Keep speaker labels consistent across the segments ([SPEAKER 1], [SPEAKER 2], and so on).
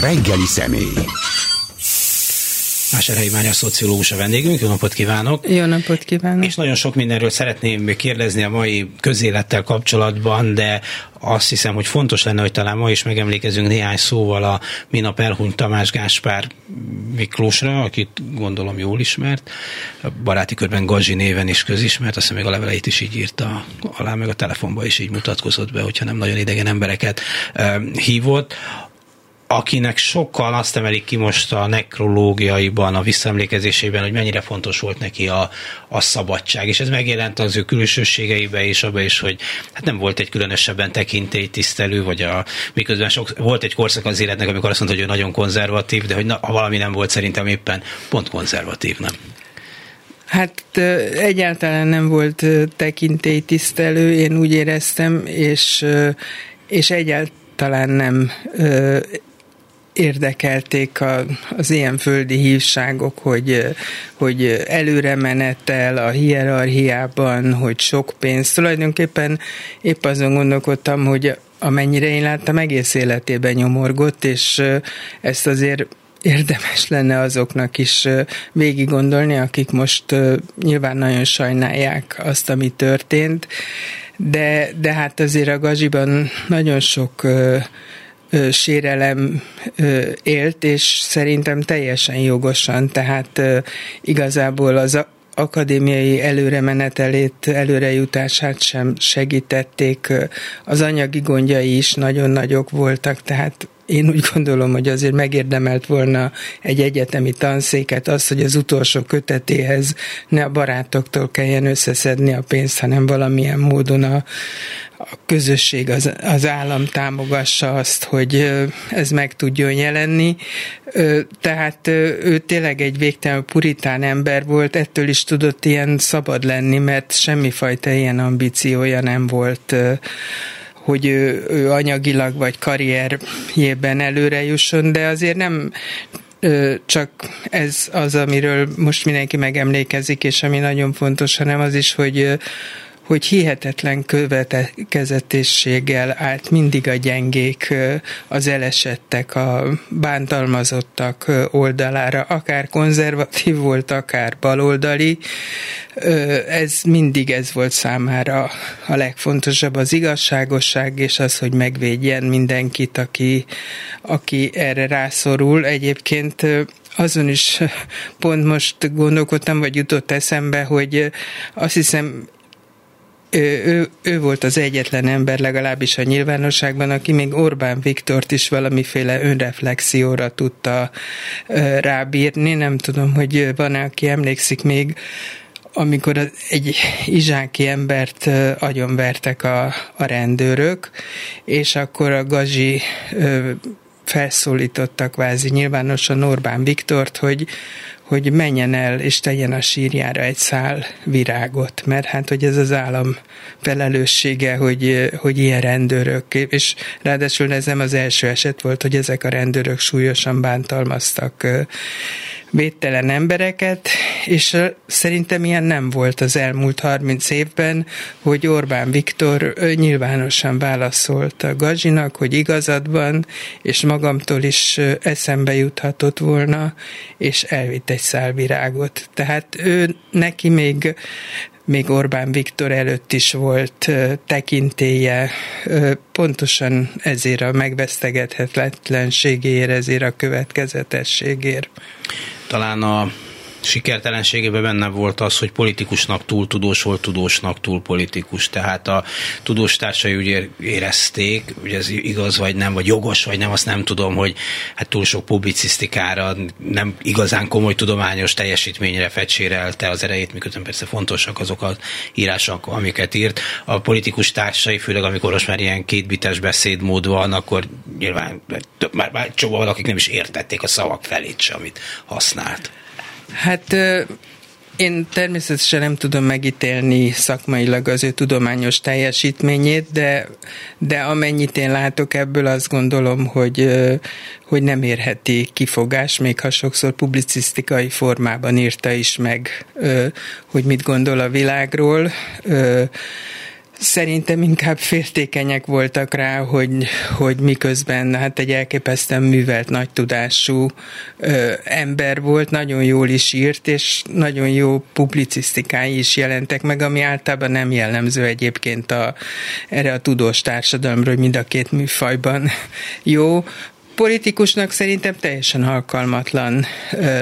[SPEAKER 1] reggeli személy.
[SPEAKER 2] Máserhelyi Mária szociológus a vendégünk, jó napot kívánok!
[SPEAKER 3] Jó napot kívánok!
[SPEAKER 2] És nagyon sok mindenről szeretném kérdezni a mai közélettel kapcsolatban, de azt hiszem, hogy fontos lenne, hogy talán ma is megemlékezünk néhány szóval a minap elhunyt Tamás Gáspár Miklósra, akit gondolom jól ismert, a baráti körben Gazsi néven is közismert, azt hiszem még a leveleit is így írta alá, meg a telefonba is így mutatkozott be, hogyha nem nagyon idegen embereket hívott akinek sokkal azt emelik ki most a nekrológiaiban, a visszaemlékezésében, hogy mennyire fontos volt neki a, a szabadság, és ez megjelent az ő külsőségeibe is, abban is, hogy hát nem volt egy különösebben tekintélytisztelő, vagy a, miközben sok, volt egy korszak az életnek, amikor azt mondta, hogy ő nagyon konzervatív, de hogy na, ha valami nem volt, szerintem éppen pont konzervatív, nem?
[SPEAKER 3] Hát egyáltalán nem volt tekintélytisztelő, én úgy éreztem, és, és egyáltalán nem érdekelték a, az ilyen földi hívságok, hogy, hogy előre menetel a hierarchiában, hogy sok pénz. Tulajdonképpen épp azon gondolkodtam, hogy amennyire én láttam, egész életében nyomorgott, és ezt azért érdemes lenne azoknak is végig gondolni, akik most nyilván nagyon sajnálják azt, ami történt, de, de hát azért a Gazsiban nagyon sok ö, sérelem élt, és szerintem teljesen jogosan, tehát igazából az akadémiai előremenetelét, előrejutását sem segítették. Az anyagi gondjai is nagyon nagyok voltak, tehát én úgy gondolom, hogy azért megérdemelt volna egy egyetemi tanszéket, az, hogy az utolsó kötetéhez ne a barátoktól kelljen összeszedni a pénzt, hanem valamilyen módon a, a közösség, az, az állam támogassa azt, hogy ez meg tudjon jelenni. Tehát ő tényleg egy végtelen puritán ember volt, ettől is tudott ilyen szabad lenni, mert semmifajta ilyen ambíciója nem volt hogy ő, ő anyagilag vagy karrierjében előre jusson, de azért nem csak ez az, amiről most mindenki megemlékezik, és ami nagyon fontos, hanem az is, hogy hogy hihetetlen következetességgel állt mindig a gyengék, az elesettek, a bántalmazottak oldalára, akár konzervatív volt, akár baloldali. Ez mindig ez volt számára a legfontosabb, az igazságosság, és az, hogy megvédjen mindenkit, aki, aki erre rászorul. Egyébként azon is pont most gondolkodtam, vagy jutott eszembe, hogy azt hiszem ő, ő, ő volt az egyetlen ember legalábbis a nyilvánosságban, aki még Orbán Viktort is valamiféle önreflexióra tudta rábírni. Nem tudom, hogy van-e, aki emlékszik még, amikor egy izsáki embert agyonvertek a, a rendőrök, és akkor a Gazsi felszólította kvázi nyilvánosan Orbán Viktort, hogy, hogy menjen el és tegyen a sírjára egy szál virágot, mert hát, hogy ez az állam felelőssége, hogy, hogy ilyen rendőrök, és ráadásul ez nem az első eset volt, hogy ezek a rendőrök súlyosan bántalmaztak védtelen embereket, és szerintem ilyen nem volt az elmúlt 30 évben, hogy Orbán Viktor nyilvánosan válaszolt a Gazsinak, hogy igazad van, és magamtól is eszembe juthatott volna, és elvitt egy szál virágot. Tehát ő neki még még Orbán Viktor előtt is volt tekintélye, pontosan ezért a megvesztegethetetlenségéért, ezért a következetességért.
[SPEAKER 2] Talán a sikertelenségében benne volt az, hogy politikusnak túl tudós volt, tudósnak túl politikus. Tehát a tudós társai úgy érezték, hogy ez igaz vagy nem, vagy jogos vagy nem, azt nem tudom, hogy hát túl sok publicisztikára, nem igazán komoly tudományos teljesítményre fecsérelte az erejét, miközben persze fontosak azok az írások, amiket írt. A politikus társai, főleg amikor most már ilyen kétbites beszédmód van, akkor nyilván már, már csomó akik nem is értették a szavak felét sem, amit használt.
[SPEAKER 3] Hát én természetesen nem tudom megítélni szakmailag az ő tudományos teljesítményét, de, de amennyit én látok ebből, azt gondolom, hogy, hogy nem érheti kifogás, még ha sokszor publicisztikai formában írta is meg, hogy mit gondol a világról szerintem inkább féltékenyek voltak rá, hogy, hogy miközben hát egy elképesztően művelt, nagy tudású ö, ember volt, nagyon jól is írt, és nagyon jó publicisztikái is jelentek meg, ami általában nem jellemző egyébként a, erre a tudós társadalomra, hogy mind a két műfajban jó. Politikusnak szerintem teljesen alkalmatlan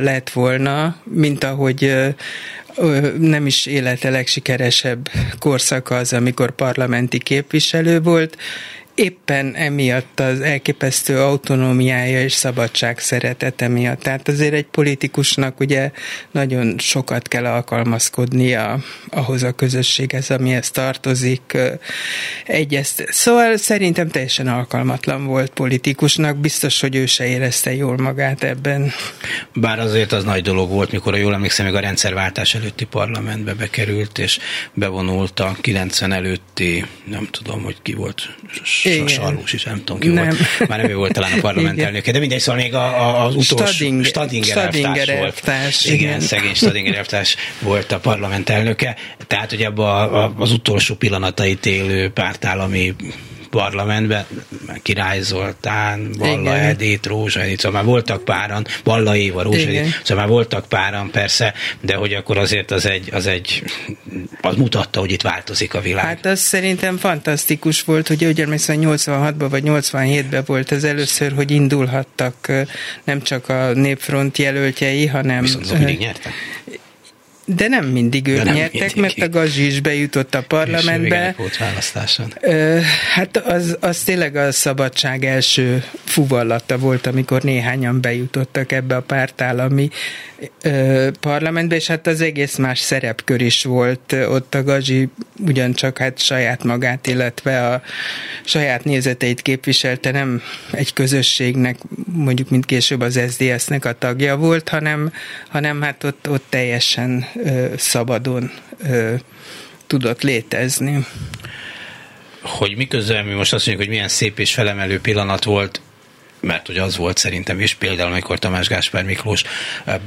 [SPEAKER 3] lett volna, mint ahogy nem is élete legsikeresebb korszaka az, amikor parlamenti képviselő volt, éppen emiatt az elképesztő autonómiája és szabadság szeretete miatt. Tehát azért egy politikusnak ugye nagyon sokat kell alkalmazkodnia ahhoz a közösséghez, amihez tartozik. Egyezt. Szóval szerintem teljesen alkalmatlan volt politikusnak, biztos, hogy ő se érezte jól magát ebben.
[SPEAKER 2] Bár azért az nagy dolog volt, mikor a jól emlékszem, még a rendszerváltás előtti parlamentbe bekerült, és bevonult a 90 előtti, nem tudom, hogy ki volt, Sarlós is, nem tudom ki nem. volt. Már nem ő volt talán a parlament elnöke, de mindegy, szóval még a, a, az utolsó Stading, Stadinger, Stadinger elvtárs volt. Igen, igen, szegény Stadinger elvtárs volt a parlament elnöke. Tehát, hogy abban az utolsó pillanatait élő pártállami parlamentben, Király Zoltán, Balla. Edith, Rózsa Edith, szóval már voltak páran, Balla Éva, Rózsa Edith, szóval már voltak páran persze, de hogy akkor azért az egy, az egy, az mutatta, hogy itt változik a világ.
[SPEAKER 3] Hát az szerintem fantasztikus volt, hogy ugye 86-ban vagy 87-ben volt az először, hogy indulhattak nem csak a Népfront jelöltjei, hanem...
[SPEAKER 2] Viszont mindig nyertek.
[SPEAKER 3] De nem mindig ők nem nyertek, mindig. mert a Gazsi is bejutott a parlamentbe.
[SPEAKER 2] És választáson.
[SPEAKER 3] Hát az, az tényleg a szabadság első fuvallata volt, amikor néhányan bejutottak ebbe a pártállami parlamentbe, és hát az egész más szerepkör is volt. Ott a Gazsi ugyancsak hát saját magát, illetve a saját nézeteit képviselte, nem egy közösségnek, mondjuk mint később az SZDSZ-nek a tagja volt, hanem, hanem hát ott, ott teljesen szabadon tudott létezni.
[SPEAKER 2] Hogy miközben mi most azt mondjuk, hogy milyen szép és felemelő pillanat volt mert hogy az volt szerintem is, például amikor Tamás Gáspár Miklós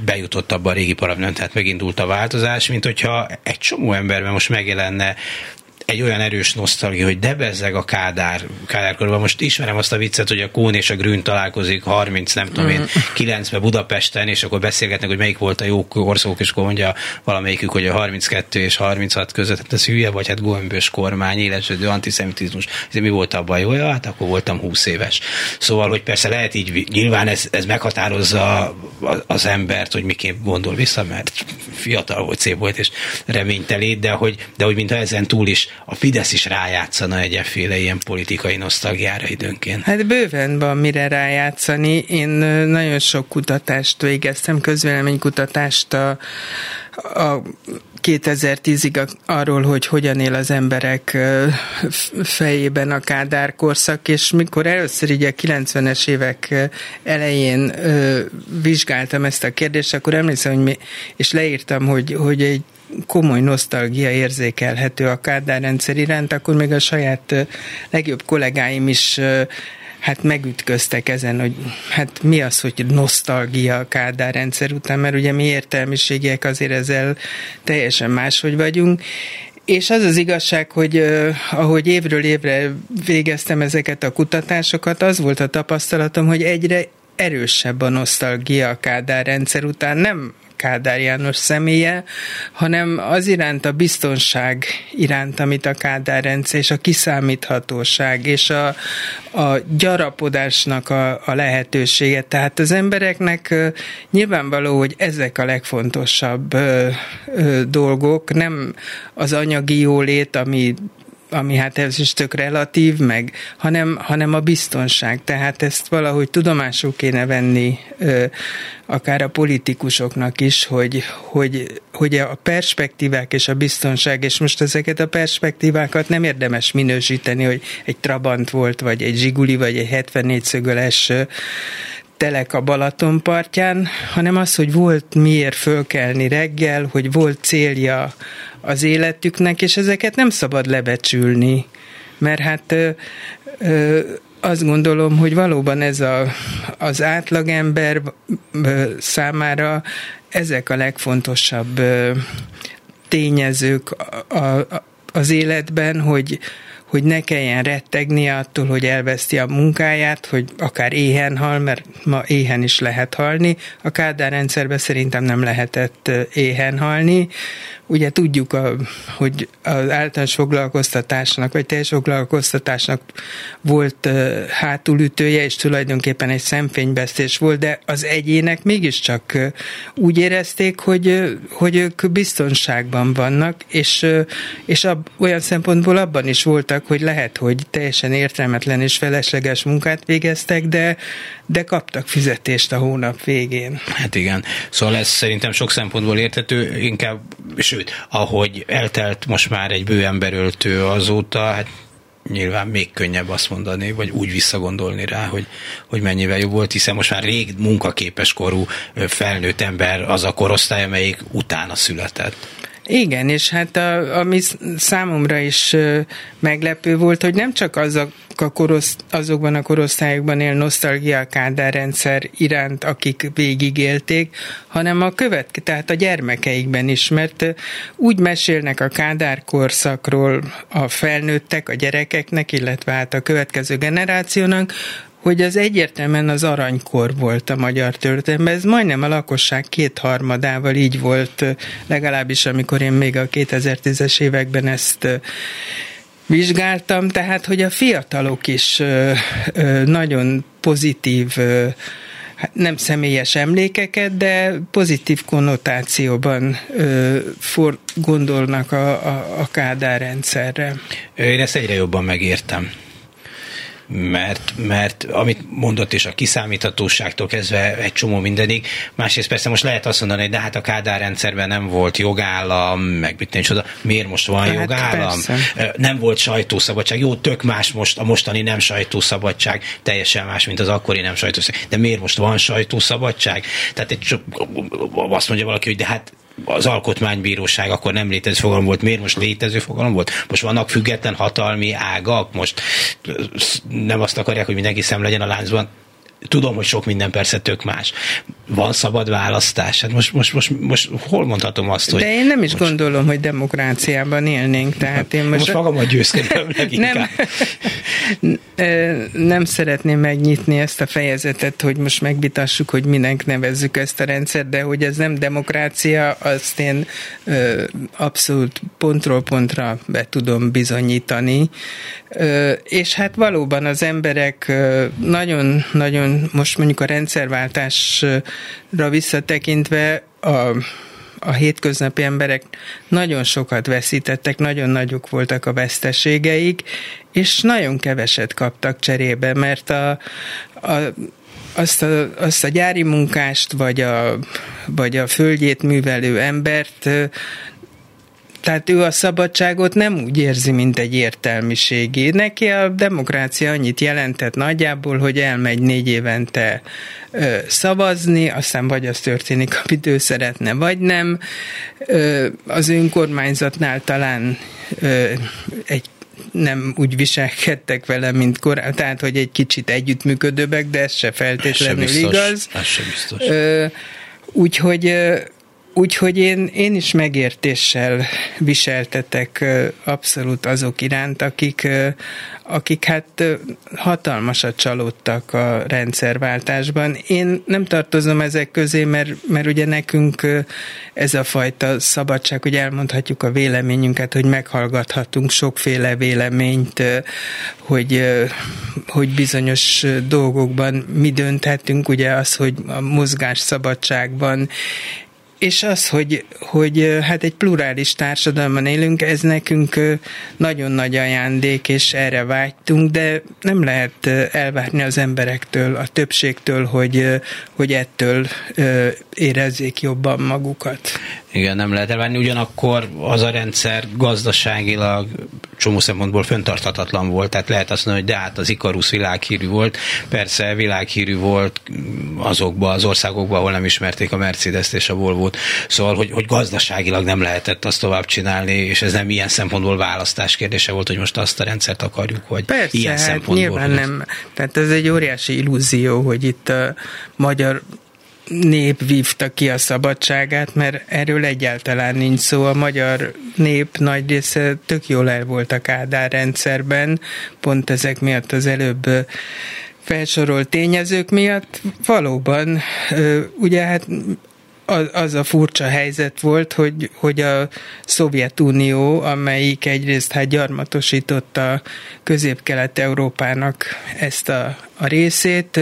[SPEAKER 2] bejutott abba a régi parlament, tehát megindult a változás, mint hogyha egy csomó emberben most megjelenne egy olyan erős nosztalgia, hogy debezzeg a Kádár, Kádár körülbelül. Most ismerem azt a viccet, hogy a Kón és a Grün találkozik 30, nem tudom én, 9 Budapesten, és akkor beszélgetnek, hogy melyik volt a jó országok, és akkor mondja valamelyikük, hogy a 32 és 36 között, hát ez hülye, vagy hát gombős kormány, élesődő antiszemitizmus. Ez mi volt abban jó? Ja, hát akkor voltam 20 éves. Szóval, hogy persze lehet így, nyilván ez, ez meghatározza az embert, hogy miképp gondol vissza, mert fiatal volt, szép volt, és reményteli, de hogy, de hogy mintha ezen túl is a Fidesz is rájátszana egyféle ilyen politikai nosztalgiára időnként.
[SPEAKER 3] Hát bőven van mire rájátszani. Én nagyon sok kutatást végeztem, közvéleménykutatást a, a 2010-ig arról, hogy hogyan él az emberek fejében a Kádár korszak, és mikor először így a 90-es évek elején vizsgáltam ezt a kérdést, akkor emlékszem, hogy mi, és leírtam, hogy, hogy egy komoly nosztalgia érzékelhető a Kádár rendszer iránt, akkor még a saját legjobb kollégáim is hát megütköztek ezen, hogy hát mi az, hogy nosztalgia a Kádár rendszer után, mert ugye mi értelmiségiek azért ezzel teljesen máshogy vagyunk, és az az igazság, hogy uh, ahogy évről évre végeztem ezeket a kutatásokat, az volt a tapasztalatom, hogy egyre erősebb a nosztalgia a Kádár rendszer után. Nem Kádár János személye, hanem az iránt a biztonság iránt, amit a Kádár rendszer, és a kiszámíthatóság, és a, a gyarapodásnak a, a lehetősége. Tehát az embereknek nyilvánvaló, hogy ezek a legfontosabb ö, ö, dolgok, nem az anyagi jólét, ami ami hát ez is tök relatív, meg, hanem, hanem a biztonság. Tehát ezt valahogy tudomásul kéne venni akár a politikusoknak is, hogy, hogy, hogy a perspektívák és a biztonság, és most ezeket a perspektívákat nem érdemes minősíteni, hogy egy Trabant volt, vagy egy Zsiguli, vagy egy 74 szögöles telek a Balaton partján, hanem az, hogy volt miért fölkelni reggel, hogy volt célja az életüknek, és ezeket nem szabad lebecsülni, mert hát ö, ö, azt gondolom, hogy valóban ez a, az átlagember számára ezek a legfontosabb tényezők a, a, az életben, hogy, hogy ne kelljen rettegnie attól, hogy elveszti a munkáját, hogy akár éhen hal, mert ma éhen is lehet halni. A Kádár rendszerben szerintem nem lehetett éhen halni. Ugye tudjuk, a, hogy az általános foglalkoztatásnak, vagy teljes foglalkoztatásnak volt uh, hátulütője, és tulajdonképpen egy szemfényvesztés volt, de az egyének mégiscsak uh, úgy érezték, hogy, hogy ők biztonságban vannak, és, és ab, olyan szempontból abban is voltak, hogy lehet, hogy teljesen értelmetlen és felesleges munkát végeztek, de, de kaptak fizetést a hónap végén.
[SPEAKER 2] Hát igen. Szóval ez szerintem sok szempontból értető, inkább, sőt, ahogy eltelt most már egy bő emberöltő azóta, hát nyilván még könnyebb azt mondani, vagy úgy visszagondolni rá, hogy, hogy mennyivel jobb volt, hiszen most már rég munkaképes korú felnőtt ember az a korosztály, amelyik utána született.
[SPEAKER 3] Igen, és hát a, ami számomra is meglepő volt, hogy nem csak azok a korosz, azokban a korosztályokban él nosztalgia Kádár rendszer iránt, akik végigélték, hanem a követke, tehát a gyermekeikben is, mert úgy mesélnek a Kádár korszakról a felnőttek, a gyerekeknek, illetve hát a következő generációnak, hogy az egyértelműen az aranykor volt a magyar történelemben. Ez majdnem a lakosság kétharmadával így volt, legalábbis amikor én még a 2010-es években ezt vizsgáltam, tehát hogy a fiatalok is nagyon pozitív hát nem személyes emlékeket, de pozitív konnotációban ö, for, gondolnak a, a, a Kádár rendszerre.
[SPEAKER 2] Én ezt egyre jobban megértem mert, mert amit mondott is a kiszámíthatóságtól kezdve egy csomó mindenig, másrészt persze most lehet azt mondani, hogy de hát a Kádár rendszerben nem volt jogállam, meg mit nincs oda, miért most van hát jogállam? Persze. Nem volt sajtószabadság, jó, tök más most, a mostani nem sajtószabadság, teljesen más, mint az akkori nem sajtószabadság, de miért most van sajtószabadság? Tehát egy, azt mondja valaki, hogy de hát az alkotmánybíróság akkor nem létező fogalom volt, miért most létező fogalom volt? Most vannak független hatalmi ágak, most nem azt akarják, hogy mindenki szem legyen a láncban, tudom, hogy sok minden persze tök más. Van szabad választás. Hát most, most, most, most hol mondhatom azt, hogy...
[SPEAKER 3] De én nem is most... gondolom, hogy demokráciában élnénk. Tehát én most...
[SPEAKER 2] most magamat győzkedem
[SPEAKER 3] nem, nem szeretném megnyitni ezt a fejezetet, hogy most megvitassuk, hogy minek nevezzük ezt a rendszert, de hogy ez nem demokrácia, azt én abszolút pontról pontra be tudom bizonyítani. És hát valóban az emberek nagyon-nagyon most mondjuk a rendszerváltásra visszatekintve a a hétköznapi emberek nagyon sokat veszítettek, nagyon nagyok voltak a veszteségeik, és nagyon keveset kaptak cserébe, mert a, a azt a, azt a gyári munkást, vagy a, vagy a földjét művelő embert tehát ő a szabadságot nem úgy érzi, mint egy értelmiségi. Neki a demokrácia annyit jelentett nagyjából, hogy elmegy négy évente ö, szavazni, aztán vagy az történik, amit ő szeretne, vagy nem. Ö, az önkormányzatnál talán ö, egy nem úgy viselkedtek vele, mint korábban, tehát hogy egy kicsit együttműködőbbek, de ez se feltétlenül ez se biztos, igaz.
[SPEAKER 2] Ez se biztos. Ö,
[SPEAKER 3] úgyhogy Úgyhogy én, én is megértéssel viseltetek abszolút azok iránt, akik, akik hát hatalmasat csalódtak a rendszerváltásban. Én nem tartozom ezek közé, mert, mert ugye nekünk ez a fajta szabadság, hogy elmondhatjuk a véleményünket, hogy meghallgathatunk sokféle véleményt, hogy, hogy bizonyos dolgokban mi dönthetünk, ugye az, hogy a mozgás szabadságban és az, hogy, hogy hát egy plurális társadalomban élünk, ez nekünk nagyon nagy ajándék, és erre vágytunk, de nem lehet elvárni az emberektől, a többségtől, hogy, hogy ettől érezzék jobban magukat.
[SPEAKER 2] Igen, nem lehet elvárni, ugyanakkor az a rendszer gazdaságilag csomó szempontból föntarthatatlan volt, tehát lehet azt mondani, hogy de hát az Ikarus világhírű volt, persze világhírű volt azokban az országokban, ahol nem ismerték a Mercedes-t és a Volvo-t, szóval, hogy, hogy gazdaságilag nem lehetett azt tovább csinálni, és ez nem ilyen szempontból választás kérdése volt, hogy most azt a rendszert akarjuk, hogy
[SPEAKER 3] persze,
[SPEAKER 2] ilyen
[SPEAKER 3] hát szempontból. nyilván nem, tehát ez egy óriási illúzió, hogy itt a magyar nép vívta ki a szabadságát, mert erről egyáltalán nincs szó. A magyar nép nagy része tök jól el volt a Kádár rendszerben, pont ezek miatt az előbb felsorolt tényezők miatt valóban, ugye hát az, a furcsa helyzet volt, hogy, hogy a Szovjetunió, amelyik egyrészt hát gyarmatosította közép-kelet-európának ezt a, a részét,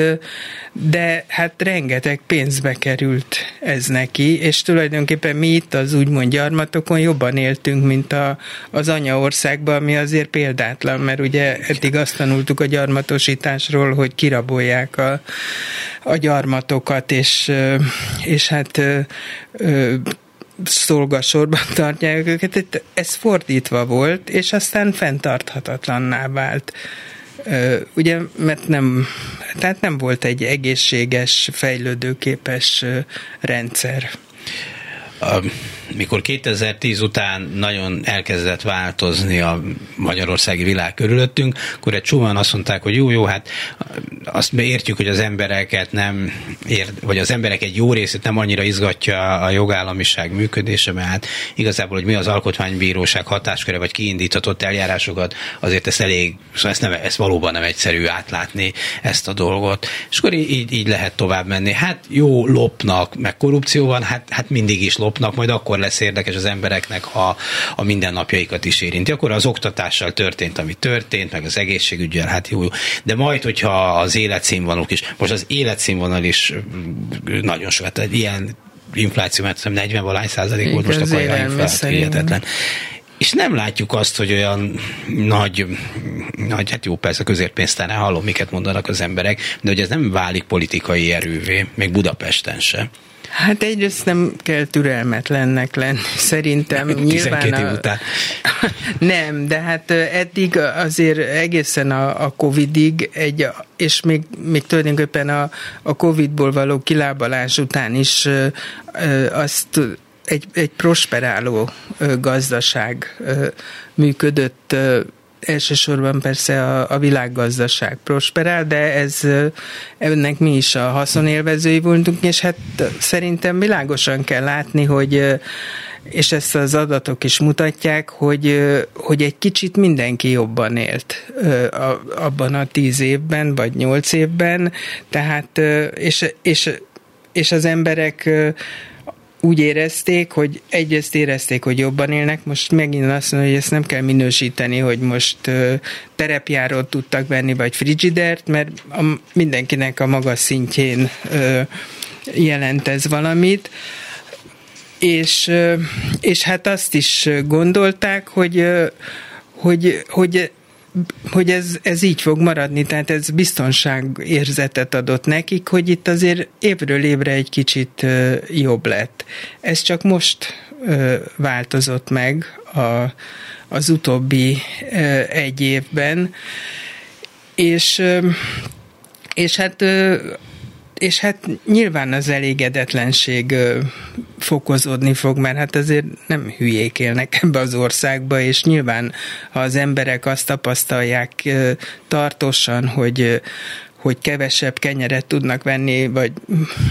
[SPEAKER 3] de hát rengeteg pénzbe került ez neki, és tulajdonképpen mi itt az úgymond gyarmatokon jobban éltünk, mint a, az anyaországban, ami azért példátlan, mert ugye eddig azt tanultuk a gyarmatosításról, hogy kirabolják a, a gyarmatokat, és, és hát szolgasorban tartják őket. Ez fordítva volt, és aztán fenntarthatatlanná vált. Ugye, mert nem, tehát nem volt egy egészséges, fejlődőképes rendszer
[SPEAKER 2] mikor 2010 után nagyon elkezdett változni a magyarországi világ körülöttünk, akkor egy csomóan azt mondták, hogy jó, jó, hát azt értjük, hogy az embereket nem ér, vagy az emberek egy jó részét nem annyira izgatja a jogállamiság működése, mert hát igazából, hogy mi az alkotmánybíróság hatásköre, vagy kiindíthatott eljárásokat, azért ezt elég, szóval ezt, nem, ezt valóban nem egyszerű átlátni ezt a dolgot. És akkor így, így lehet tovább menni. Hát jó, lopnak, meg korrupció van, hát, hát mindig is lopnak, majd akkor lesz érdekes az embereknek, ha a mindennapjaikat is érinti. Akkor az oktatással történt, ami történt, meg az egészségügyel, hát jó, jó. De majd, hogyha az életszínvonaluk is, most az életszínvonal is mm, nagyon sokat, tehát ilyen infláció, mert 40 valány százalék volt most a kajáinfláció, hihetetlen. És nem látjuk azt, hogy olyan nagy, nagy hát jó, persze közérpénztárnál hallom, miket mondanak az emberek, de hogy ez nem válik politikai erővé, még Budapesten se.
[SPEAKER 3] Hát egyrészt nem kell türelmetlennek lenni, szerintem.
[SPEAKER 2] Nyilván a... év után.
[SPEAKER 3] nem, de hát eddig azért egészen a, a Covidig, egy, és még, még tulajdonképpen a, a Covidból való kilábalás után is azt egy, egy prosperáló gazdaság működött elsősorban persze a, a világgazdaság prosperál, de ez ennek mi is a haszonélvezői voltunk, és hát szerintem világosan kell látni, hogy és ezt az adatok is mutatják, hogy, hogy egy kicsit mindenki jobban élt abban a tíz évben, vagy nyolc évben, tehát, és, és, és az emberek úgy érezték, hogy egyrészt érezték, hogy jobban élnek, most megint azt mondom, hogy ezt nem kell minősíteni, hogy most terepjárót tudtak venni, vagy frigidert, mert a, mindenkinek a maga szintjén jelent ez valamit. És, és hát azt is gondolták, hogy, hogy, hogy hogy ez, ez így fog maradni, tehát ez biztonságérzetet adott nekik, hogy itt azért évről évre egy kicsit jobb lett. Ez csak most változott meg a, az utóbbi egy évben, és és hát és hát nyilván az elégedetlenség fokozódni fog, mert hát azért nem hülyék élnek ebbe az országba, és nyilván ha az emberek azt tapasztalják tartósan, hogy hogy kevesebb kenyeret tudnak venni, vagy,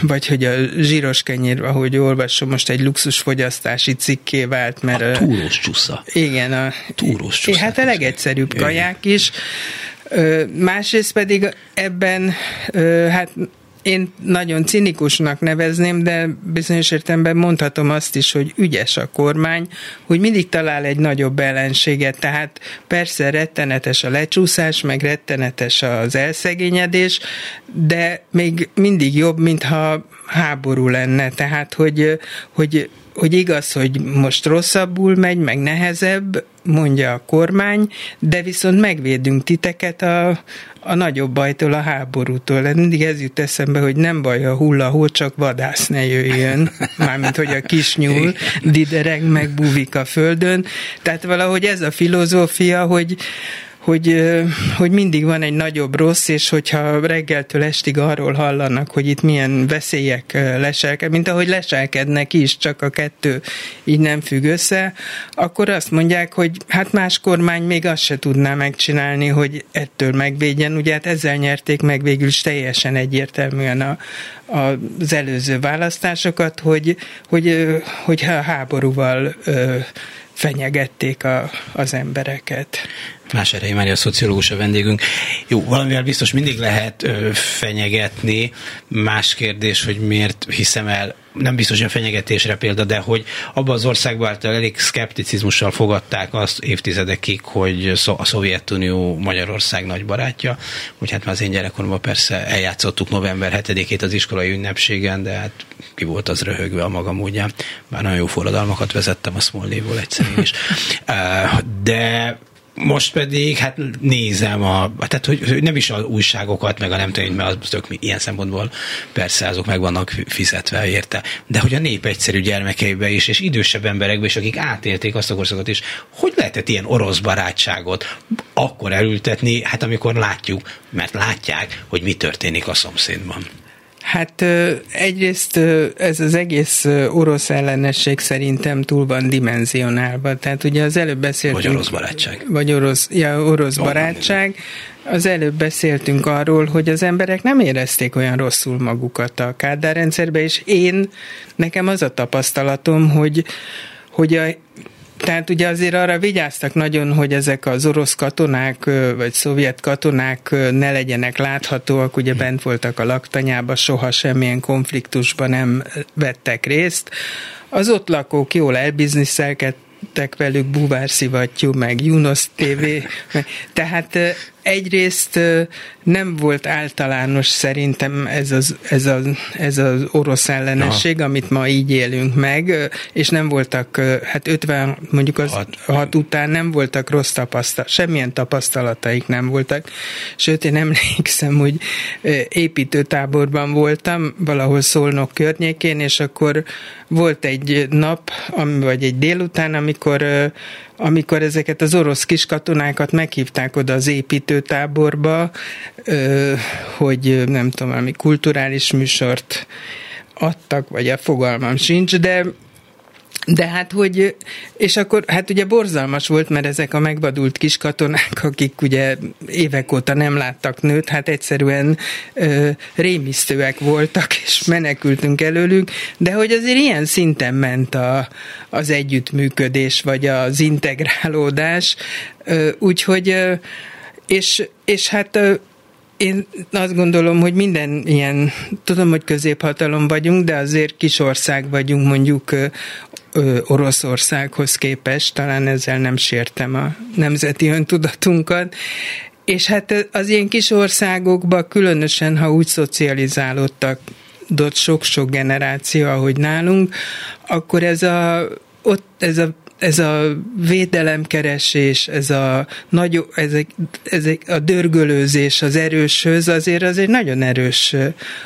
[SPEAKER 3] vagy hogy a zsíros kenyér, ahogy olvasom, most egy luxusfogyasztási cikké vált, mert...
[SPEAKER 2] A túrós csúsza.
[SPEAKER 3] Igen, a...
[SPEAKER 2] Túrós csúsza.
[SPEAKER 3] Hát a legegyszerűbb kaják is. Másrészt pedig ebben, hát én nagyon cinikusnak nevezném, de bizonyos értelemben mondhatom azt is, hogy ügyes a kormány, hogy mindig talál egy nagyobb ellenséget, tehát persze rettenetes a lecsúszás, meg rettenetes az elszegényedés, de még mindig jobb, mintha háború lenne, tehát hogy, hogy hogy igaz, hogy most rosszabbul megy, meg nehezebb, mondja a kormány, de viszont megvédünk titeket a, a nagyobb bajtól, a háborútól. Mindig ez jut eszembe, hogy nem baj a hullahó, csak vadász ne jöjjön. Mármint, hogy a kis nyúl didereg, meg búvik a földön. Tehát valahogy ez a filozófia, hogy hogy, hogy mindig van egy nagyobb rossz, és hogyha reggeltől estig arról hallanak, hogy itt milyen veszélyek leselkednek, mint ahogy leselkednek is, csak a kettő így nem függ össze, akkor azt mondják, hogy hát más kormány még azt se tudná megcsinálni, hogy ettől megvédjen. Ugye hát ezzel nyerték meg végül is teljesen egyértelműen a, a, az előző választásokat, hogy, hogy, hogy háborúval fenyegették a, az embereket.
[SPEAKER 2] Más erejé már a szociológus a vendégünk. Jó, valamivel biztos mindig lehet ö, fenyegetni. Más kérdés, hogy miért hiszem el, nem biztos, hogy a fenyegetésre példa, de hogy abban az országban által elég szkepticizmussal fogadták azt évtizedekig, hogy a Szovjetunió Magyarország nagy barátja, hogy hát már az én gyerekkoromban persze eljátszottuk november 7-ét az iskolai ünnepségen, de hát ki volt az röhögve a maga módján. Bár nagyon jó forradalmakat vezettem a Smolnéból egyszerűen is. De most pedig hát nézem a, tehát hogy nem is az újságokat, meg a nem tudom, mert az tök ilyen szempontból persze azok meg vannak fizetve érte, de hogy a nép egyszerű gyermekeibe is, és idősebb emberekbe is, akik átélték azt a korszakot is, hogy lehetett ilyen orosz barátságot akkor elültetni, hát amikor látjuk, mert látják, hogy mi történik a szomszédban.
[SPEAKER 3] Hát egyrészt ez az egész orosz ellenesség szerintem túl van dimenzionálva. Tehát ugye az előbb beszéltünk...
[SPEAKER 2] Vagy orosz barátság.
[SPEAKER 3] Vagy orosz, ja, orosz barátság. Az előbb beszéltünk arról, hogy az emberek nem érezték olyan rosszul magukat a Kádár rendszerbe, és én, nekem az a tapasztalatom, hogy hogy a tehát ugye azért arra vigyáztak nagyon, hogy ezek az orosz katonák, vagy szovjet katonák ne legyenek láthatóak, ugye bent voltak a laktanyába, soha semmilyen konfliktusban nem vettek részt. Az ott lakók jól elbizniszelkedtek velük, búvárszivattyú, meg Junos TV, tehát egyrészt nem volt általános szerintem ez az, ez az, ez az orosz ellenesség, Aha. amit ma így élünk meg, és nem voltak, hát 50, mondjuk az hat, hat után nem voltak rossz tapasztalat, semmilyen tapasztalataik nem voltak. Sőt, én emlékszem, hogy építőtáborban voltam, valahol Szolnok környékén, és akkor volt egy nap, vagy egy délután, amikor amikor ezeket az orosz kiskatonákat meghívták oda az építőtáborba, hogy nem tudom, valami kulturális műsort adtak, vagy a fogalmam sincs, de de hát, hogy, és akkor, hát ugye borzalmas volt, mert ezek a megvadult kis katonák, akik ugye évek óta nem láttak nőt, hát egyszerűen ö, rémisztőek voltak, és menekültünk előlük, de hogy azért ilyen szinten ment a, az együttműködés, vagy az integrálódás, ö, úgyhogy, ö, és, és hát ö, én azt gondolom, hogy minden ilyen, tudom, hogy középhatalom vagyunk, de azért kis ország vagyunk mondjuk Oroszországhoz képest, talán ezzel nem sértem a nemzeti öntudatunkat, és hát az ilyen kis országokban különösen, ha úgy szocializálódtak ott sok-sok generáció, ahogy nálunk, akkor ez a, ott ez a ez a védelemkeresés, ez a, nagy, ezek, ezek a dörgölőzés az erőshöz, azért az egy nagyon erős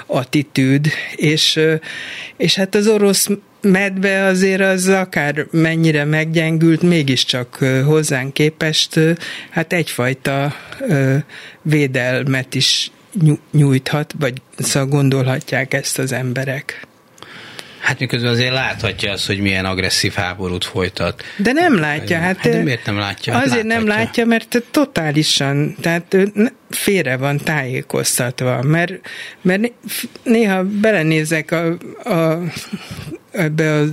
[SPEAKER 3] attitűd, és, és hát az orosz medve azért az akár mennyire meggyengült, mégiscsak hozzánk képest hát egyfajta védelmet is nyújthat, vagy szóval gondolhatják ezt az emberek.
[SPEAKER 2] Hát miközben azért láthatja azt, hogy milyen agresszív háborút folytat.
[SPEAKER 3] De nem látja. Hát,
[SPEAKER 2] hát de miért nem látja? Hát
[SPEAKER 3] azért láthatja. nem látja, mert totálisan, tehát félre van tájékoztatva, mert, mert néha belenézek a, a, ebbe a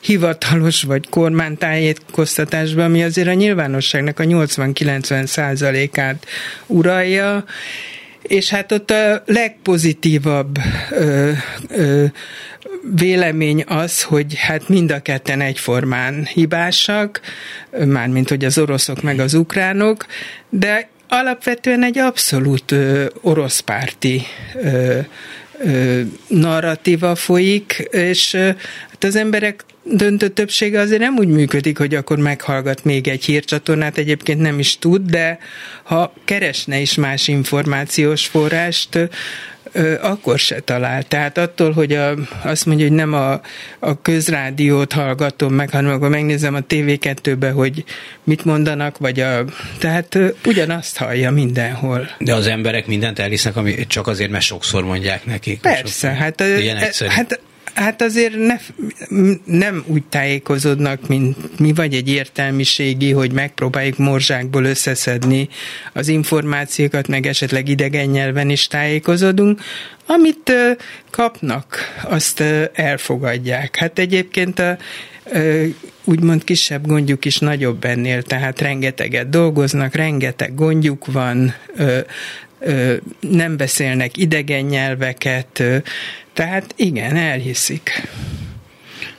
[SPEAKER 3] hivatalos vagy kormánytájékoztatásba, ami azért a nyilvánosságnak a 80-90 százalékát uralja, és hát ott a legpozitívabb ö, ö, vélemény az, hogy hát mind a ketten egyformán hibásak, mármint hogy az oroszok meg az ukránok, de alapvetően egy abszolút ö, orosz párti ö, ö, narratíva folyik, és ö, hát az emberek döntő többsége azért nem úgy működik, hogy akkor meghallgat még egy hírcsatornát, egyébként nem is tud, de ha keresne is más információs forrást, akkor se talál. Tehát attól, hogy a, azt mondja, hogy nem a, a közrádiót hallgatom meg, hanem akkor megnézem a TV2-be, hogy mit mondanak, vagy a, tehát ugyanazt hallja mindenhol.
[SPEAKER 2] De az emberek mindent elhisznek, ami csak azért, mert sokszor mondják nekik.
[SPEAKER 3] Persze, hát, ilyen hát Hát azért ne, nem úgy tájékozódnak, mint mi vagy egy értelmiségi, hogy megpróbáljuk morzsákból összeszedni az információkat, meg esetleg idegen nyelven is tájékozódunk. Amit kapnak, azt elfogadják. Hát egyébként a, úgymond kisebb gondjuk is nagyobb ennél, tehát rengeteget dolgoznak, rengeteg gondjuk van, nem beszélnek idegen nyelveket, tehát igen, elhiszik.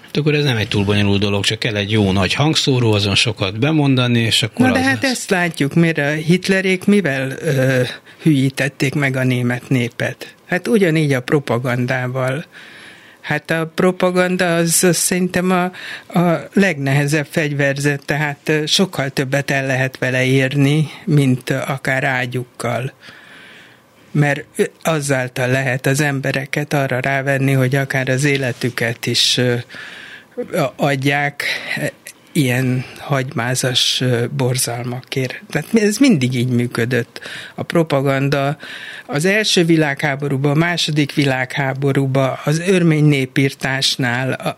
[SPEAKER 2] Hát akkor ez nem egy túl bonyolult dolog, csak kell egy jó nagy hangszóró, azon sokat bemondani, és akkor
[SPEAKER 3] Na de hát lesz. ezt látjuk, mire Hitlerék mivel ö, hülyítették meg a német népet? Hát ugyanígy a propagandával. Hát a propaganda az, az szerintem a, a legnehezebb fegyverzet, tehát sokkal többet el lehet vele érni, mint akár ágyukkal mert azáltal lehet az embereket arra rávenni, hogy akár az életüket is adják ilyen hagymázas borzalmakért. Tehát ez mindig így működött. A propaganda az első világháborúban, a második világháborúban, az örmény népírtásnál, a,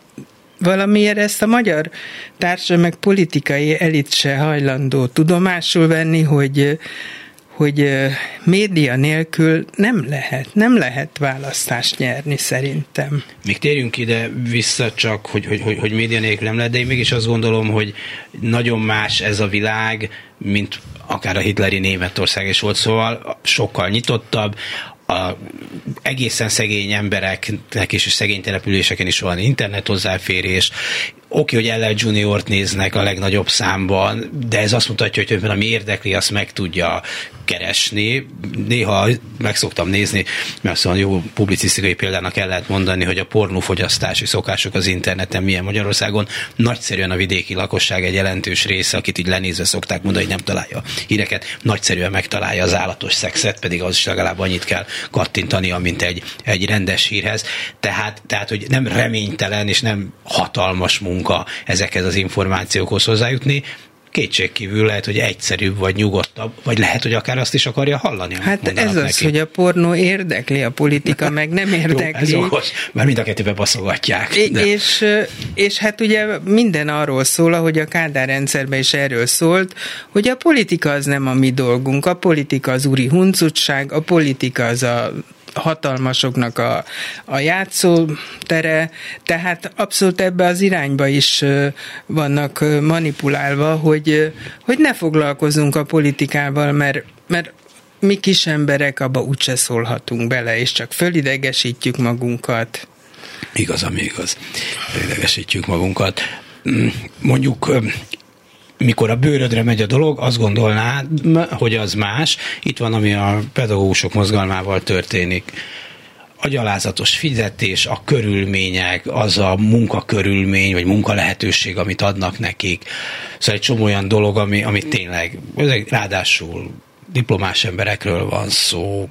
[SPEAKER 3] valamiért ezt a magyar társadalom meg politikai elit se hajlandó tudomásul venni, hogy hogy média nélkül nem lehet, nem lehet választást nyerni szerintem.
[SPEAKER 2] Még térjünk ide vissza csak, hogy, hogy, hogy, hogy média nélkül nem lehet, de én mégis azt gondolom, hogy nagyon más ez a világ, mint akár a hitleri Németország is volt, szóval sokkal nyitottabb, a egészen szegény embereknek és szegény településeken is van internet hozzáférés, oké, hogy LL Junior-t néznek a legnagyobb számban, de ez azt mutatja, hogy ami érdekli, azt meg tudja keresni. Néha meg szoktam nézni, mert szóval jó publicisztikai példának el lehet mondani, hogy a pornófogyasztási szokások az interneten milyen Magyarországon. Nagyszerűen a vidéki lakosság egy jelentős része, akit így lenézve szokták mondani, hogy nem találja híreket, nagyszerűen megtalálja az állatos szexet, pedig az is legalább annyit kell kattintania, mint egy, egy rendes hírhez. Tehát, tehát, hogy nem reménytelen és nem hatalmas munka munka ezekhez az információkhoz hozzájutni, kétségkívül lehet, hogy egyszerűbb vagy nyugodtabb, vagy lehet, hogy akár azt is akarja hallani.
[SPEAKER 3] Hát ez az, neki. hogy a pornó érdekli, a politika meg nem érdekli.
[SPEAKER 2] Jó, ez okos, mert mind a kettőbe baszogatják.
[SPEAKER 3] De. És, és hát ugye minden arról szól, ahogy a Kádár rendszerben is erről szólt, hogy a politika az nem a mi dolgunk, a politika az úri huncutság, a politika az a hatalmasoknak a, a játszótere, tehát abszolút ebbe az irányba is vannak manipulálva, hogy, hogy ne foglalkozunk a politikával, mert, mert mi kis emberek abba úgyse szólhatunk bele, és csak fölidegesítjük magunkat.
[SPEAKER 2] Igaz, ami igaz. Fölidegesítjük magunkat. Mm, mondjuk mikor a bőrödre megy a dolog, azt gondolnád, hogy az más. Itt van, ami a pedagógusok mozgalmával történik a gyalázatos fizetés, a körülmények, az a munkakörülmény, vagy munkalehetőség, amit adnak nekik. Szóval egy csomó olyan dolog, ami, ami tényleg, ráadásul diplomás emberekről van szó,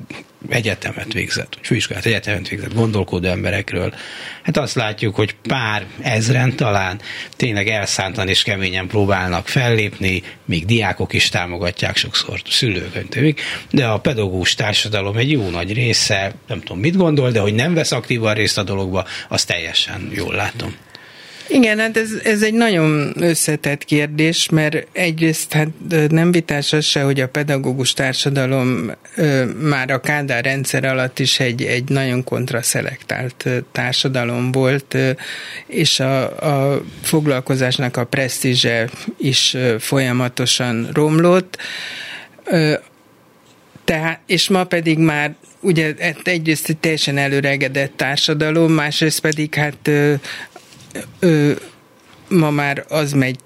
[SPEAKER 2] egyetemet végzett, főiskolát egyetemet végzett gondolkodó emberekről. Hát azt látjuk, hogy pár ezren talán tényleg elszántan és keményen próbálnak fellépni, még diákok is támogatják sokszor szülők, de a pedagógus társadalom egy jó nagy része, nem tudom mit gondol, de hogy nem vesz aktívan részt a dologba, azt teljesen jól látom.
[SPEAKER 3] Igen, hát ez, ez egy nagyon összetett kérdés, mert egyrészt hát nem vitás az se, hogy a pedagógus társadalom ö, már a Kádár rendszer alatt is egy, egy nagyon kontraszelektált társadalom volt, ö, és a, a foglalkozásnak a presztízse is ö, folyamatosan romlott. Ö, tehát, és ma pedig már ugye egyrészt egy teljesen előregedett társadalom, másrészt pedig hát ö, ma már az megy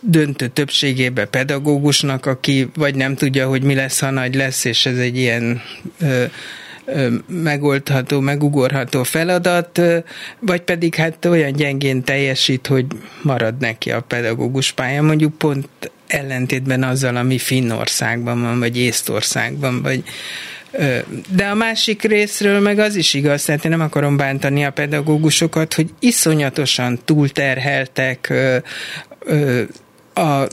[SPEAKER 3] döntő többségébe pedagógusnak, aki vagy nem tudja, hogy mi lesz, ha nagy lesz, és ez egy ilyen ö, megoldható, megugorható feladat, vagy pedig hát olyan gyengén teljesít, hogy marad neki a pedagógus pálya, mondjuk pont ellentétben azzal, ami Finnországban van, vagy Észtországban, vagy De a másik részről meg az is igaz, tehát én nem akarom bántani a pedagógusokat, hogy iszonyatosan túlterheltek a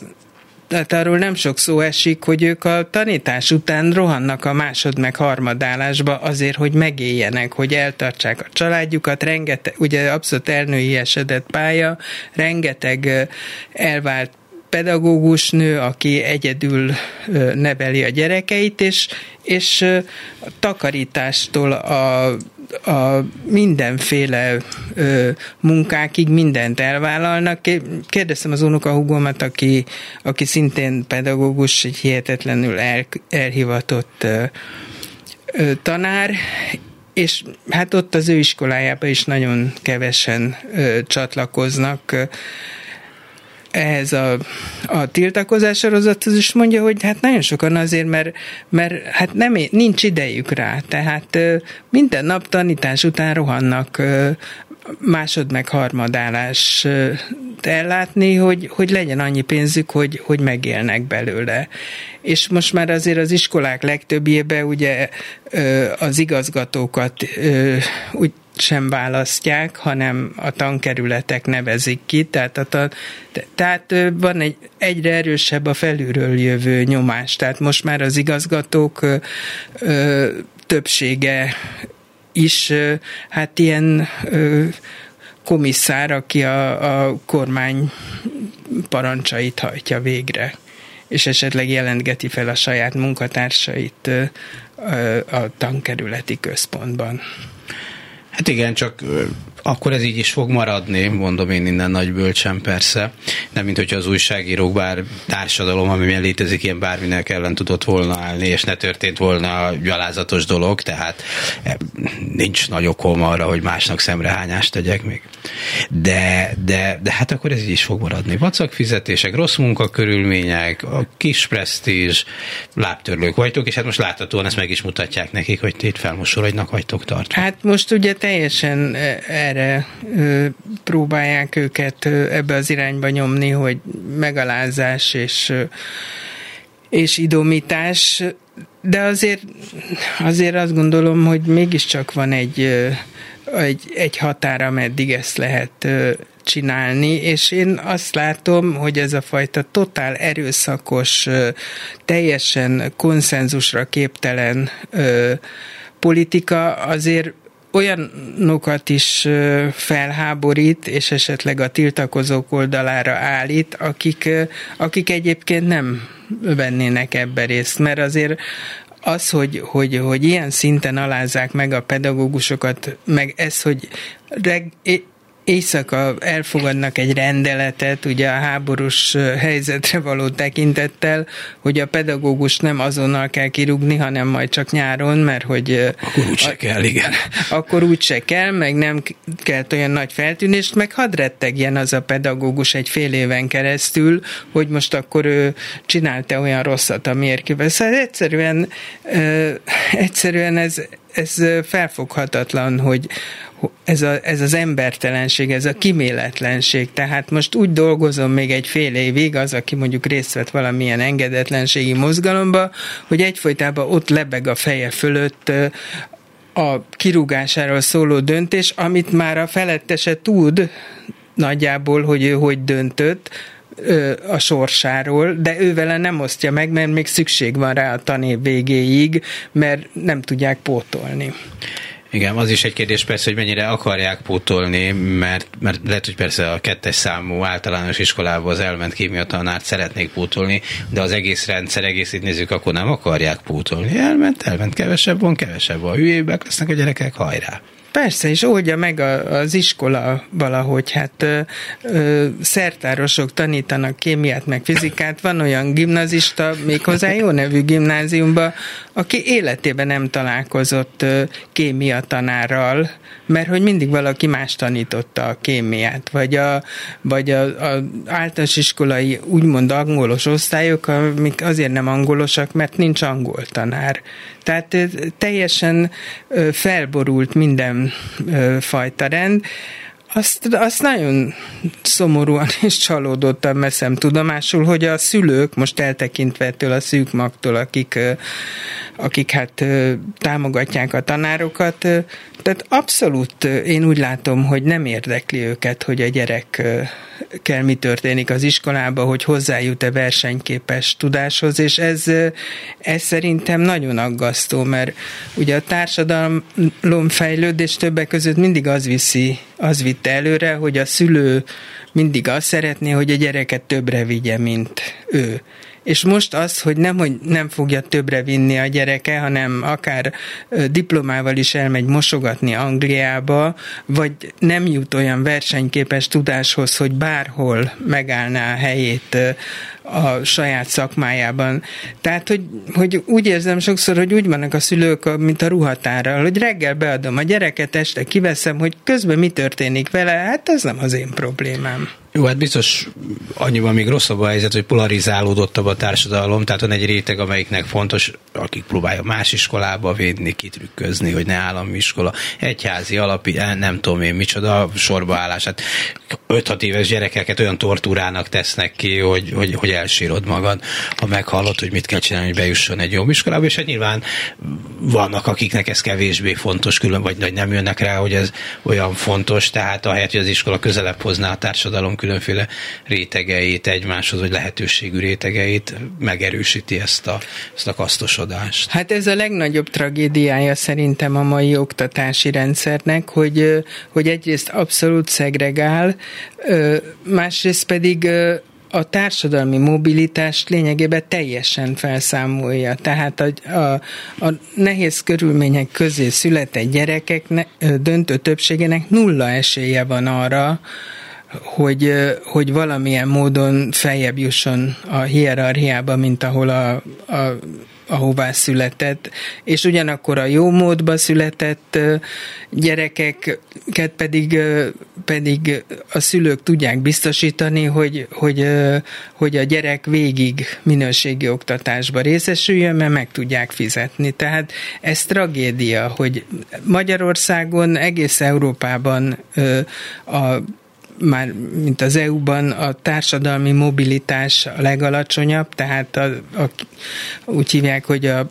[SPEAKER 3] tehát arról nem sok szó esik, hogy ők a tanítás után rohannak a másod meg harmadállásba azért, hogy megéljenek, hogy eltartsák a családjukat, rengeteg, ugye abszolút elnői esedett pálya, rengeteg elvált pedagógus nő, aki egyedül neveli a gyerekeit, és, és takarítástól a, a mindenféle ö, munkákig mindent elvállalnak. Kérdeztem az unokahúgomat, aki, aki szintén pedagógus, egy hihetetlenül el, elhivatott tanár, és hát ott az ő iskolájában is nagyon kevesen ö, csatlakoznak. Ö, ehhez a, a tiltakozás sorozathoz is mondja, hogy hát nagyon sokan azért, mert, mert hát nem, nincs idejük rá, tehát minden nap tanítás után rohannak másod meg harmadálás ellátni, hogy, hogy legyen annyi pénzük, hogy, hogy megélnek belőle. És most már azért az iskolák legtöbbjébe ugye az igazgatókat úgy sem választják, hanem a tankerületek nevezik ki, tehát, a tan, tehát van egy egyre erősebb a felülről jövő nyomás, tehát most már az igazgatók ö, többsége is hát ilyen ö, komisszár, aki a, a kormány parancsait hajtja végre, és esetleg jelentgeti fel a saját munkatársait a tankerületi központban.
[SPEAKER 2] Hát igen, csak akkor ez így is fog maradni, mondom én innen nagy bölcsen persze. Nem, mint hogyha az újságírók bár társadalom, amiben létezik ilyen bárminek ellen tudott volna állni, és ne történt volna gyalázatos dolog, tehát eh, nincs nagy okom arra, hogy másnak szemrehányást tegyek még. De, de, de hát akkor ez így is fog maradni. Vacak fizetések, rossz munkakörülmények, a kis presztízs, lábtörlők vagytok, és hát most láthatóan ezt meg is mutatják nekik, hogy itt felmosorodnak vagytok tartva.
[SPEAKER 3] Hát most ugye teljesen eh, erre próbálják őket ebbe az irányba nyomni, hogy megalázás és, és idomítás, de azért, azért azt gondolom, hogy mégiscsak van egy, egy, egy határa, meddig ezt lehet csinálni, és én azt látom, hogy ez a fajta totál erőszakos, teljesen konszenzusra képtelen politika azért olyanokat is felháborít, és esetleg a tiltakozók oldalára állít, akik, akik egyébként nem vennének ebbe részt, mert azért az, hogy, hogy, hogy ilyen szinten alázzák meg a pedagógusokat, meg ez, hogy reg, éjszaka elfogadnak egy rendeletet, ugye a háborús helyzetre való tekintettel, hogy a pedagógus nem azonnal kell kirúgni, hanem majd csak nyáron, mert hogy...
[SPEAKER 2] Akkor úgy se kell, igen.
[SPEAKER 3] Akkor úgy se kell, meg nem kell olyan nagy feltűnést, meg hadd rettegjen az a pedagógus egy fél éven keresztül, hogy most akkor ő csinálta olyan rosszat, amiért kivesz. Szóval egyszerűen, egyszerűen ez, ez felfoghatatlan, hogy, ez, a, ez az embertelenség, ez a kiméletlenség. Tehát most úgy dolgozom még egy fél évig, az, aki mondjuk részt vett valamilyen engedetlenségi mozgalomba, hogy egyfolytában ott lebeg a feje fölött a kirúgásáról szóló döntés, amit már a felettese tud nagyjából, hogy ő hogy döntött, a sorsáról, de ő vele nem osztja meg, mert még szükség van rá a tanév végéig, mert nem tudják pótolni.
[SPEAKER 2] Igen, az is egy kérdés persze, hogy mennyire akarják pótolni, mert, mert lehet, hogy persze a kettes számú általános iskolában az elment kémia tanárt szeretnék pótolni, de az egész rendszer egészét nézzük, akkor nem akarják pótolni. Elment, elment, kevesebb van, kevesebb van. Hülyébbek lesznek a gyerekek, hajrá!
[SPEAKER 3] Persze, és oldja meg a, az iskola valahogy, hát ö, ö, szertárosok tanítanak kémiát, meg fizikát, van olyan gimnazista, méghozzá jó nevű gimnáziumban, aki életében nem találkozott ö, kémia tanárral, mert hogy mindig valaki más tanította a kémiát, vagy a, vagy a, a általános iskolai úgymond angolos osztályok, amik azért nem angolosak, mert nincs angol tanár. Tehát teljesen felborult minden fajta rend. azt, azt nagyon szomorúan és csalódottan veszem tudomásul, hogy a szülők, most eltekintve ettől a szűk magtól, akik, akik hát támogatják a tanárokat, tehát abszolút én úgy látom, hogy nem érdekli őket, hogy a gyerek kell mi történik az iskolában, hogy hozzájut-e versenyképes tudáshoz, és ez, ez szerintem nagyon aggasztó, mert ugye a társadalom fejlődés többek között mindig az viszi, az vitte előre, hogy a szülő mindig azt szeretné, hogy a gyereket többre vigye, mint ő. És most az, hogy nem, hogy nem fogja többre vinni a gyereke, hanem akár diplomával is elmegy mosogatni Angliába, vagy nem jut olyan versenyképes tudáshoz, hogy bárhol megállná a helyét a saját szakmájában. Tehát, hogy, hogy úgy érzem sokszor, hogy úgy vannak a szülők, mint a ruhatára, hogy reggel beadom a gyereket, este kiveszem, hogy közben mi történik vele, hát ez nem az én problémám.
[SPEAKER 2] Jó, hát biztos annyiban még rosszabb a helyzet, hogy polarizálódottabb a társadalom, tehát van egy réteg, amelyiknek fontos, akik próbálja más iskolába védni, kitrükközni, hogy ne állami iskola, egyházi alapi, eh, nem tudom én micsoda sorbaállását. 5-6 éves gyerekeket olyan tortúrának tesznek ki, hogy, hogy, hogy elsírod magad, ha meghallod, hogy mit kell csinálni, hogy bejusson egy jó iskolába, és hát nyilván vannak, akiknek ez kevésbé fontos, külön, vagy nem jönnek rá, hogy ez olyan fontos, tehát ahelyett, hogy az iskola közelebb hozná a társadalom különféle rétegeit egymáshoz, vagy lehetőségű rétegeit, megerősíti ezt a, ezt a kasztosodást.
[SPEAKER 3] Hát ez a legnagyobb tragédiája szerintem a mai oktatási rendszernek, hogy, hogy egyrészt abszolút szegregál, másrészt pedig a társadalmi mobilitást lényegében teljesen felszámolja. Tehát a, a, a nehéz körülmények közé született gyerekek döntő többségének nulla esélye van arra, hogy, hogy valamilyen módon feljebb jusson a hierarchiába, mint ahol a, a ahová született, és ugyanakkor a jó módba született gyerekeket pedig, pedig a szülők tudják biztosítani, hogy, hogy, hogy a gyerek végig minőségi oktatásba részesüljön, mert meg tudják fizetni. Tehát ez tragédia, hogy Magyarországon, egész Európában a már mint az EU-ban a társadalmi mobilitás a legalacsonyabb, tehát a, a, úgy hívják, hogy a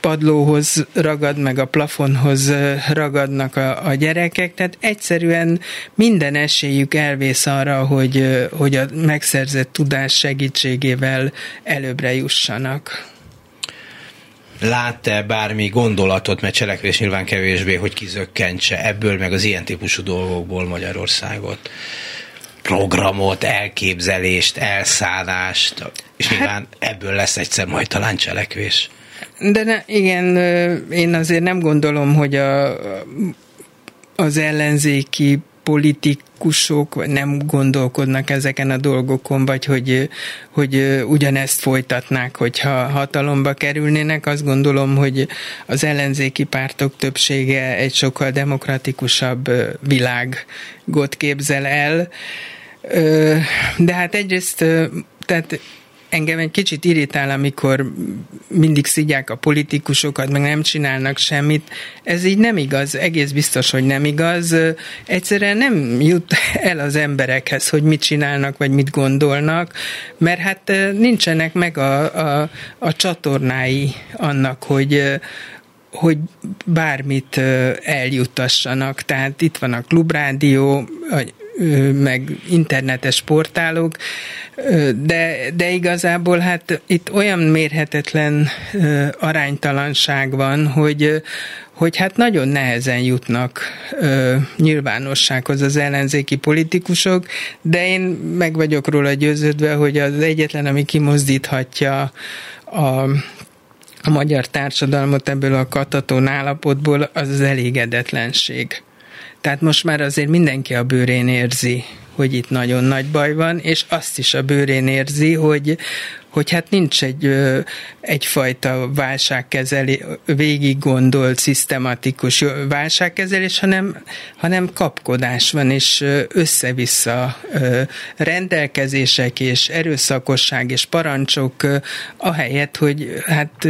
[SPEAKER 3] padlóhoz ragad, meg a plafonhoz ragadnak a, a gyerekek, tehát egyszerűen minden esélyük elvész arra, hogy, hogy a megszerzett tudás segítségével előbbre jussanak
[SPEAKER 2] lát-e bármi gondolatot, mert cselekvés nyilván kevésbé, hogy kizökkentse ebből, meg az ilyen típusú dolgokból Magyarországot? programot, elképzelést, elszállást, és hát, nyilván ebből lesz egyszer majd talán cselekvés.
[SPEAKER 3] De ne, igen, én azért nem gondolom, hogy a, az ellenzéki politikusok nem gondolkodnak ezeken a dolgokon, vagy hogy, hogy ugyanezt folytatnák, hogyha hatalomba kerülnének. Azt gondolom, hogy az ellenzéki pártok többsége egy sokkal demokratikusabb világot képzel el. De hát egyrészt, tehát engem egy kicsit irritál, amikor mindig szidják a politikusokat, meg nem csinálnak semmit. Ez így nem igaz, egész biztos, hogy nem igaz. Egyszerűen nem jut el az emberekhez, hogy mit csinálnak, vagy mit gondolnak, mert hát nincsenek meg a, a, a csatornái annak, hogy hogy bármit eljutassanak. Tehát itt van a klubrádió, meg internetes portálok, de, de igazából hát itt olyan mérhetetlen aránytalanság van, hogy, hogy hát nagyon nehezen jutnak ö, nyilvánossághoz az ellenzéki politikusok, de én meg vagyok róla győződve, hogy az egyetlen, ami kimozdíthatja a, a magyar társadalmat ebből a katatón állapotból, az az elégedetlenség. Tehát most már azért mindenki a bőrén érzi, hogy itt nagyon nagy baj van, és azt is a bőrén érzi, hogy, hogy hát nincs egy egyfajta válságkezelés, végig gondolt, szisztematikus válságkezelés, hanem, hanem kapkodás van, és össze-vissza rendelkezések és erőszakosság és parancsok, ahelyett, hogy hát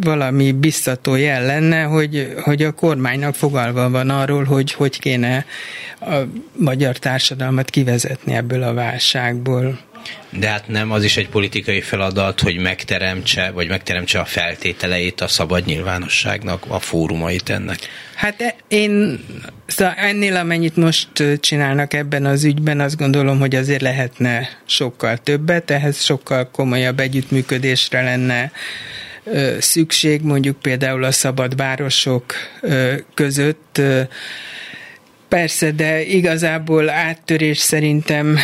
[SPEAKER 3] valami biztató jel lenne, hogy, hogy a kormánynak fogalva van arról, hogy hogy kéne a magyar társadalmat kivezetni ebből a válságból.
[SPEAKER 2] De hát nem az is egy politikai feladat, hogy megteremtse, vagy megteremtse a feltételeit a szabad nyilvánosságnak, a fórumait ennek?
[SPEAKER 3] Hát e, én szóval ennél, amennyit most csinálnak ebben az ügyben, azt gondolom, hogy azért lehetne sokkal többet, ehhez sokkal komolyabb együttműködésre lenne szükség, mondjuk például a szabad városok között, Persze, de igazából áttörés szerintem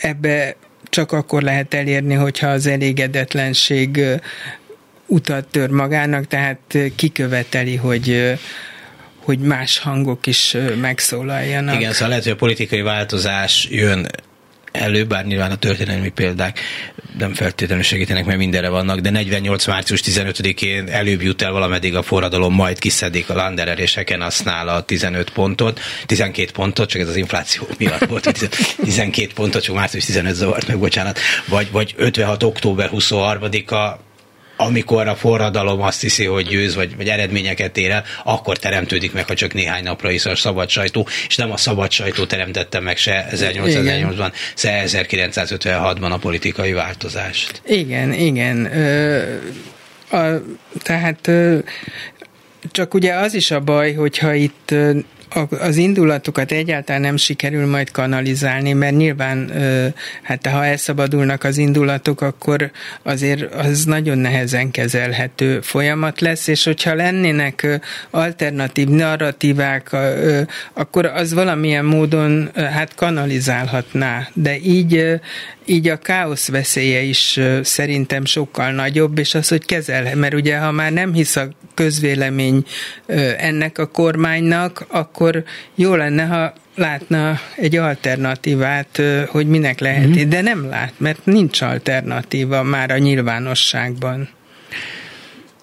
[SPEAKER 3] ebbe csak akkor lehet elérni, hogyha az elégedetlenség utat tör magának, tehát kiköveteli, hogy hogy más hangok is megszólaljanak.
[SPEAKER 2] Igen, szóval lehet, hogy a politikai változás jön elő, bár nyilván a történelmi példák nem feltétlenül segítenek, mert mindenre vannak, de 48. március 15-én előbb jut el valameddig a forradalom, majd kiszedik a Landerer és Hekenasznál a 15 pontot, 12 pontot, csak ez az infláció miatt volt, 12 pontot, csak március 15 zavart meg, bocsánat, vagy, vagy 56. október 23-a amikor a forradalom azt hiszi, hogy győz, vagy, vagy eredményeket ér el, akkor teremtődik meg, ha csak néhány napra is a szabad sajtó, és nem a szabad sajtó teremtette meg se 1808-ban, se 1956-ban a politikai változást.
[SPEAKER 3] Igen, igen. Ö, a, tehát ö, csak ugye az is a baj, hogyha itt az indulatokat egyáltalán nem sikerül majd kanalizálni, mert nyilván hát ha elszabadulnak az indulatok, akkor azért az nagyon nehezen kezelhető folyamat lesz, és hogyha lennének alternatív narratívák, akkor az valamilyen módon hát kanalizálhatná, de így így a káosz veszélye is szerintem sokkal nagyobb, és az, hogy kezel, mert ugye ha már nem hisz a közvélemény ennek a kormánynak, akkor jó lenne, ha látna egy alternatívát, hogy minek lehet, mm-hmm. de nem lát, mert nincs alternatíva már a nyilvánosságban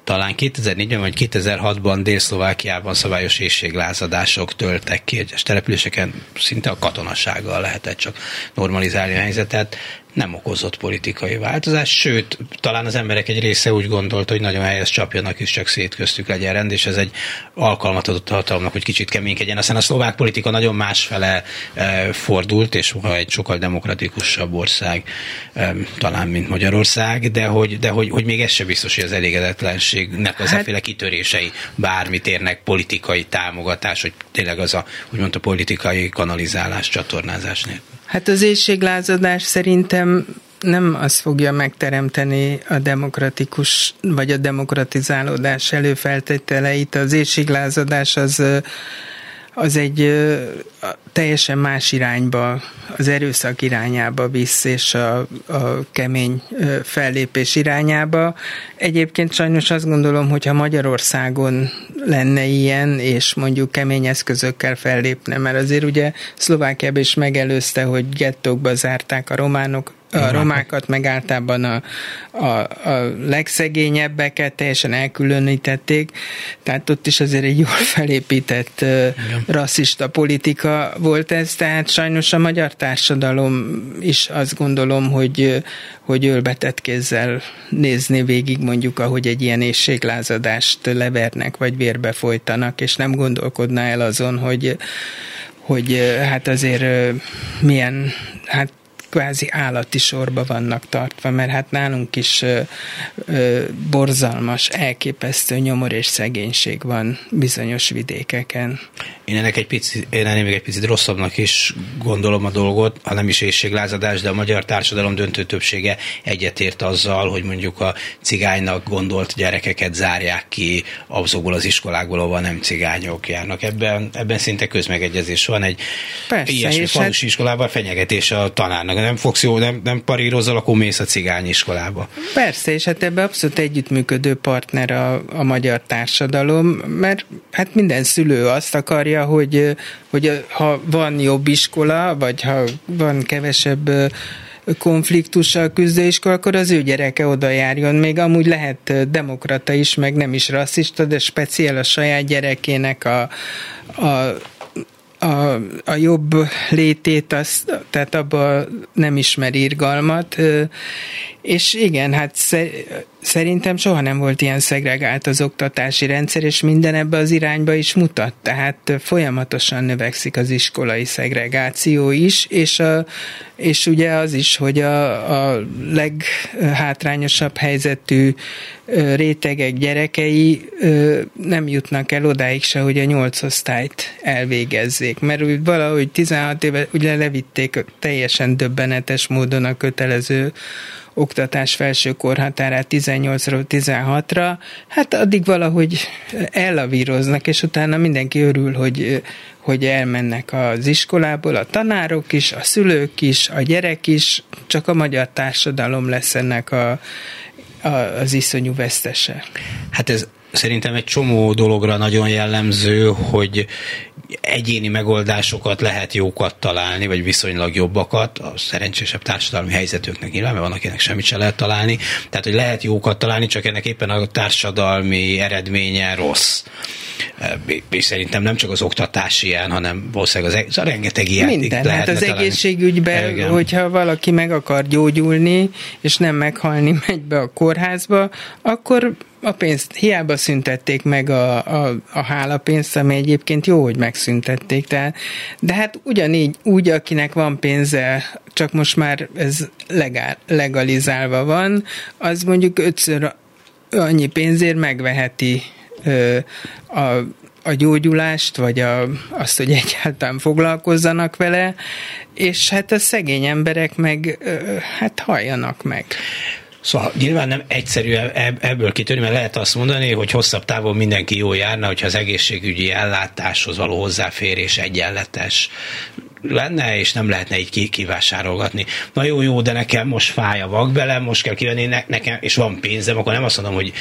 [SPEAKER 2] talán 2004-ben vagy 2006-ban Dél-Szlovákiában szabályos éjséglázadások töltek ki egyes településeken, szinte a katonasággal lehetett csak normalizálni a helyzetet nem okozott politikai változás, sőt, talán az emberek egy része úgy gondolta, hogy nagyon helyes csapjanak is, csak szétköztük legyen rend, és ez egy alkalmat adott a hatalomnak, hogy kicsit keménykedjen. Aztán a szlovák politika nagyon másfele e, fordult, és egy sokkal demokratikusabb ország, talán, mint Magyarország, de hogy, de hogy, hogy még ez sem biztos, hogy az elégedetlenségnek az hát, kitörései bármit érnek politikai támogatás, hogy tényleg az a, úgymond a politikai kanalizálás, csatornázás nélkül.
[SPEAKER 3] Hát az éjséglázadás szerintem nem azt fogja megteremteni a demokratikus, vagy a demokratizálódás előfeltételeit. Az éjséglázadás az, az egy teljesen más irányba, az erőszak irányába visz, és a, a kemény fellépés irányába. Egyébként sajnos azt gondolom, hogy ha Magyarországon lenne ilyen, és mondjuk kemény eszközökkel fellépne, mert azért ugye Szlovákiában is megelőzte, hogy gettókba zárták a románok, a romákat, meg általában a, a, a legszegényebbeket teljesen elkülönítették, tehát ott is azért egy jól felépített Igen. rasszista politika volt ez, tehát sajnos a magyar társadalom is azt gondolom, hogy, hogy ölbetett kézzel nézni végig mondjuk, ahogy egy ilyen éjséglázadást levernek, vagy vérbe folytanak, és nem gondolkodna el azon, hogy hogy hát azért milyen hát kvázi állati sorba vannak tartva, mert hát nálunk is ö, ö, borzalmas, elképesztő nyomor és szegénység van bizonyos vidékeken.
[SPEAKER 2] Én ennek egy picit, én ennél még egy picit rosszabbnak is gondolom a dolgot, ha nem is éjséglázadás, de a magyar társadalom döntő többsége egyetért azzal, hogy mondjuk a cigánynak gondolt gyerekeket zárják ki azokból az iskolákból, ahol nem cigányok járnak. Ebben, ebben szinte közmegegyezés van. Egy Persze, ilyesmi falusi hát... iskolában fenyegetés a tanárnak nem fogsz jó, nem, nem parírozzal, akkor mész a cigány iskolába.
[SPEAKER 3] Persze, és hát ebbe abszolút együttműködő partner a, a magyar társadalom, mert hát minden szülő azt akarja, hogy, hogy ha van jobb iskola, vagy ha van kevesebb konfliktussal küzdő iskola, akkor az ő gyereke oda járjon. Még amúgy lehet demokrata is, meg nem is rasszista, de speciál a saját gyerekének a, a a, a jobb létét, az, tehát abba nem ismer irgalmat, és igen, hát szerintem soha nem volt ilyen szegregált az oktatási rendszer, és minden ebbe az irányba is mutat. Tehát folyamatosan növekszik az iskolai szegregáció is, és, a, és ugye az is, hogy a, a leghátrányosabb helyzetű rétegek gyerekei nem jutnak el odáig se, hogy a nyolc osztályt elvégezzék, mert úgy valahogy 16 éve ugye levitték teljesen döbbenetes módon a kötelező oktatás felső korhatárát 18-ról 16-ra, hát addig valahogy ellavíroznak, és utána mindenki örül, hogy, hogy elmennek az iskolából, a tanárok is, a szülők is, a gyerek is, csak a magyar társadalom lesz ennek a, a, az iszonyú vesztese.
[SPEAKER 2] Hát ez szerintem egy csomó dologra nagyon jellemző, hogy egyéni megoldásokat lehet jókat találni, vagy viszonylag jobbakat, a szerencsésebb társadalmi helyzetüknek nyilván, mert van, akinek semmit se lehet találni. Tehát, hogy lehet jókat találni, csak ennek éppen a társadalmi eredménye rossz. És szerintem nem csak az oktatás ilyen, hanem valószínűleg az, az rengeteg ilyen.
[SPEAKER 3] Minden. Hát az találni. egészségügyben, Igen. hogyha valaki meg akar gyógyulni, és nem meghalni megy be a kórházba, akkor a pénzt hiába szüntették meg a, a, a hálapénzt, ami egyébként jó, hogy megszüntették, de, de hát ugyanígy, úgy, akinek van pénze, csak most már ez legál, legalizálva van, az mondjuk ötször annyi pénzért megveheti ö, a, a gyógyulást, vagy a, azt, hogy egyáltalán foglalkozzanak vele, és hát a szegény emberek meg ö, hát halljanak meg.
[SPEAKER 2] Szóval nyilván nem egyszerű ebből kitörni, mert lehet azt mondani, hogy hosszabb távon mindenki jól járna, hogyha az egészségügyi ellátáshoz való hozzáférés egyenletes lenne, és nem lehetne így kivásárolgatni. Na jó, jó, de nekem most fáj a vakbele, most kell kivenni ne, nekem, és van pénzem, akkor nem azt mondom, hogy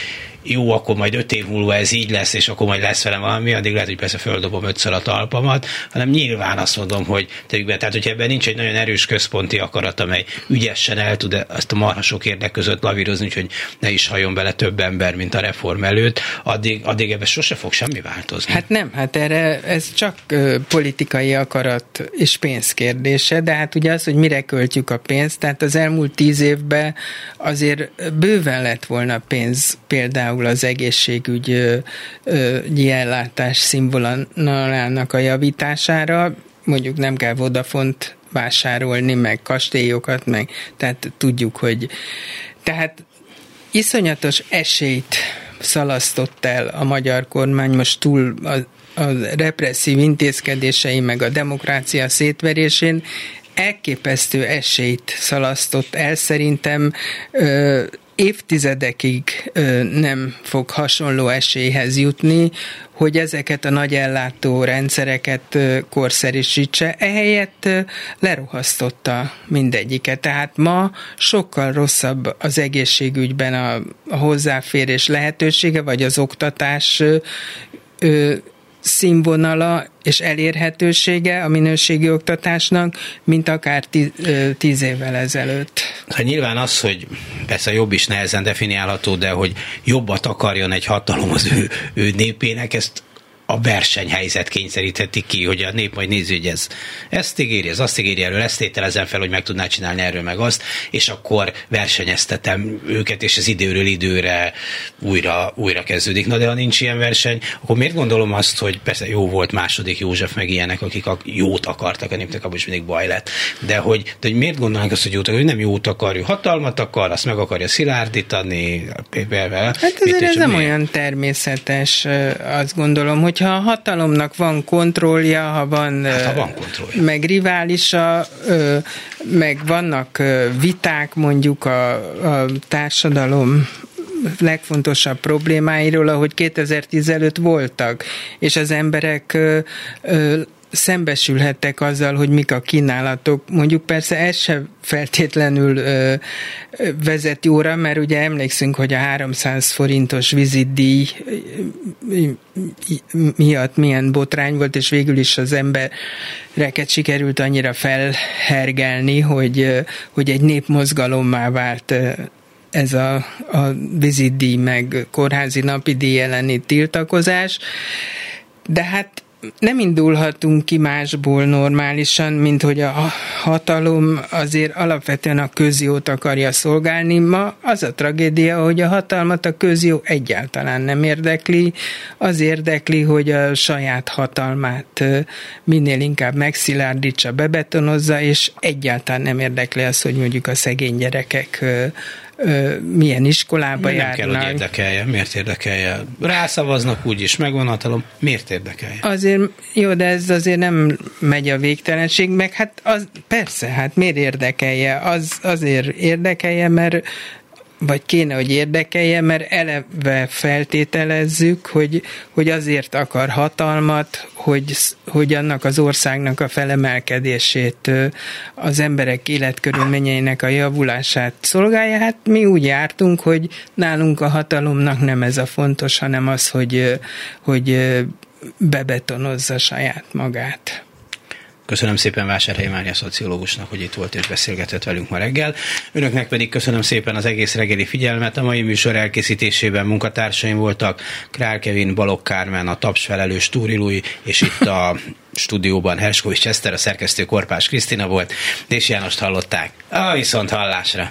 [SPEAKER 2] jó, akkor majd öt év múlva ez így lesz, és akkor majd lesz velem valami, addig lehet, hogy persze földobom ötször a talpamat, hanem nyilván azt mondom, hogy tegyük be, tehát hogyha ebben nincs egy nagyon erős központi akarat, amely ügyesen el tud ezt a marhasok érdek között lavírozni, úgyhogy ne is hajjon bele több ember, mint a reform előtt, addig, addig ebben sose fog semmi változni.
[SPEAKER 3] Hát nem, hát erre ez csak politikai akarat és pénz kérdése, de hát ugye az, hogy mire költjük a pénzt, tehát az elmúlt tíz évben azért bőven lett volna pénz például az egészségügyi ellátás színvonalának a javítására, mondjuk nem kell Vodafont vásárolni, meg kastélyokat, meg tehát tudjuk, hogy tehát iszonyatos esélyt szalasztott el a magyar kormány most túl a, represszív intézkedései, meg a demokrácia szétverésén, elképesztő esélyt szalasztott el szerintem ö, évtizedekig ö, nem fog hasonló esélyhez jutni, hogy ezeket a nagy ellátó rendszereket ö, korszerűsítse, ehelyett ö, lerohasztotta mindegyiket. Tehát ma sokkal rosszabb az egészségügyben a, a hozzáférés lehetősége, vagy az oktatás ö, színvonala és elérhetősége a minőségi oktatásnak, mint akár tíz, tíz évvel ezelőtt.
[SPEAKER 2] Hát nyilván az, hogy persze jobb is nehezen definiálható, de hogy jobbat akarjon egy hatalom az ő, ő népének, ezt a versenyhelyzet kényszerítheti ki, hogy a nép majd nézi, hogy ez ezt ígéri, ez azt ígéri, erről ezt tételezem fel, hogy meg tudná csinálni erről meg azt, és akkor versenyeztetem őket, és az időről időre újra, újra kezdődik. Na de ha nincs ilyen verseny, akkor miért gondolom azt, hogy persze jó volt második József, meg ilyenek, akik a jót akartak a népnek, abban is mindig baj lett. De hogy, de hogy miért gondolnánk azt, hogy jót akar, hogy nem jót akar, ő hatalmat akar, azt meg akarja szilárdítani.
[SPEAKER 3] Hát ez, ez nem olyan természetes, azt gondolom, hogy hogyha a hatalomnak van kontrollja, ha van,
[SPEAKER 2] hát, ha van kontrollja.
[SPEAKER 3] meg riválisa, meg vannak viták mondjuk a, a társadalom legfontosabb problémáiról, ahogy 2010 előtt voltak, és az emberek szembesülhettek azzal, hogy mik a kínálatok. Mondjuk persze ez se feltétlenül ö, vezet jóra, mert ugye emlékszünk, hogy a 300 forintos vizitdíj miatt milyen botrány volt, és végül is az embereket sikerült annyira felhergelni, hogy, hogy egy népmozgalommá vált ez a, a vizitdíj meg kórházi napi díj elleni tiltakozás. De hát nem indulhatunk ki másból normálisan, mint hogy a hatalom azért alapvetően a közjót akarja szolgálni. Ma az a tragédia, hogy a hatalmat a közjó egyáltalán nem érdekli. Az érdekli, hogy a saját hatalmát minél inkább megszilárdítsa, bebetonozza, és egyáltalán nem érdekli az, hogy mondjuk a szegény gyerekek milyen iskolába
[SPEAKER 2] nem
[SPEAKER 3] járnak.
[SPEAKER 2] Nem kell, hogy érdekelje. Miért érdekelje? Rászavaznak úgyis, megvan hatalom. Miért érdekelje?
[SPEAKER 3] Azért, jó, de ez azért nem megy a végtelenség, meg hát az, persze, hát miért érdekelje? Az azért érdekelje, mert vagy kéne, hogy érdekelje, mert eleve feltételezzük, hogy, hogy azért akar hatalmat, hogy, hogy annak az országnak a felemelkedését, az emberek életkörülményeinek a javulását szolgálja. Hát mi úgy jártunk, hogy nálunk a hatalomnak nem ez a fontos, hanem az, hogy, hogy bebetonozza saját magát.
[SPEAKER 2] Köszönöm szépen Vásárhelyi Mária szociológusnak, hogy itt volt és beszélgetett velünk ma reggel. Önöknek pedig köszönöm szépen az egész reggeli figyelmet. A mai műsor elkészítésében munkatársaim voltak Král Kevin, Balok Kármen, a Taps felelős Túri Lui, és itt a stúdióban Herskovics Eszter, a szerkesztő Korpás Krisztina volt, és Jánost hallották. A viszont hallásra!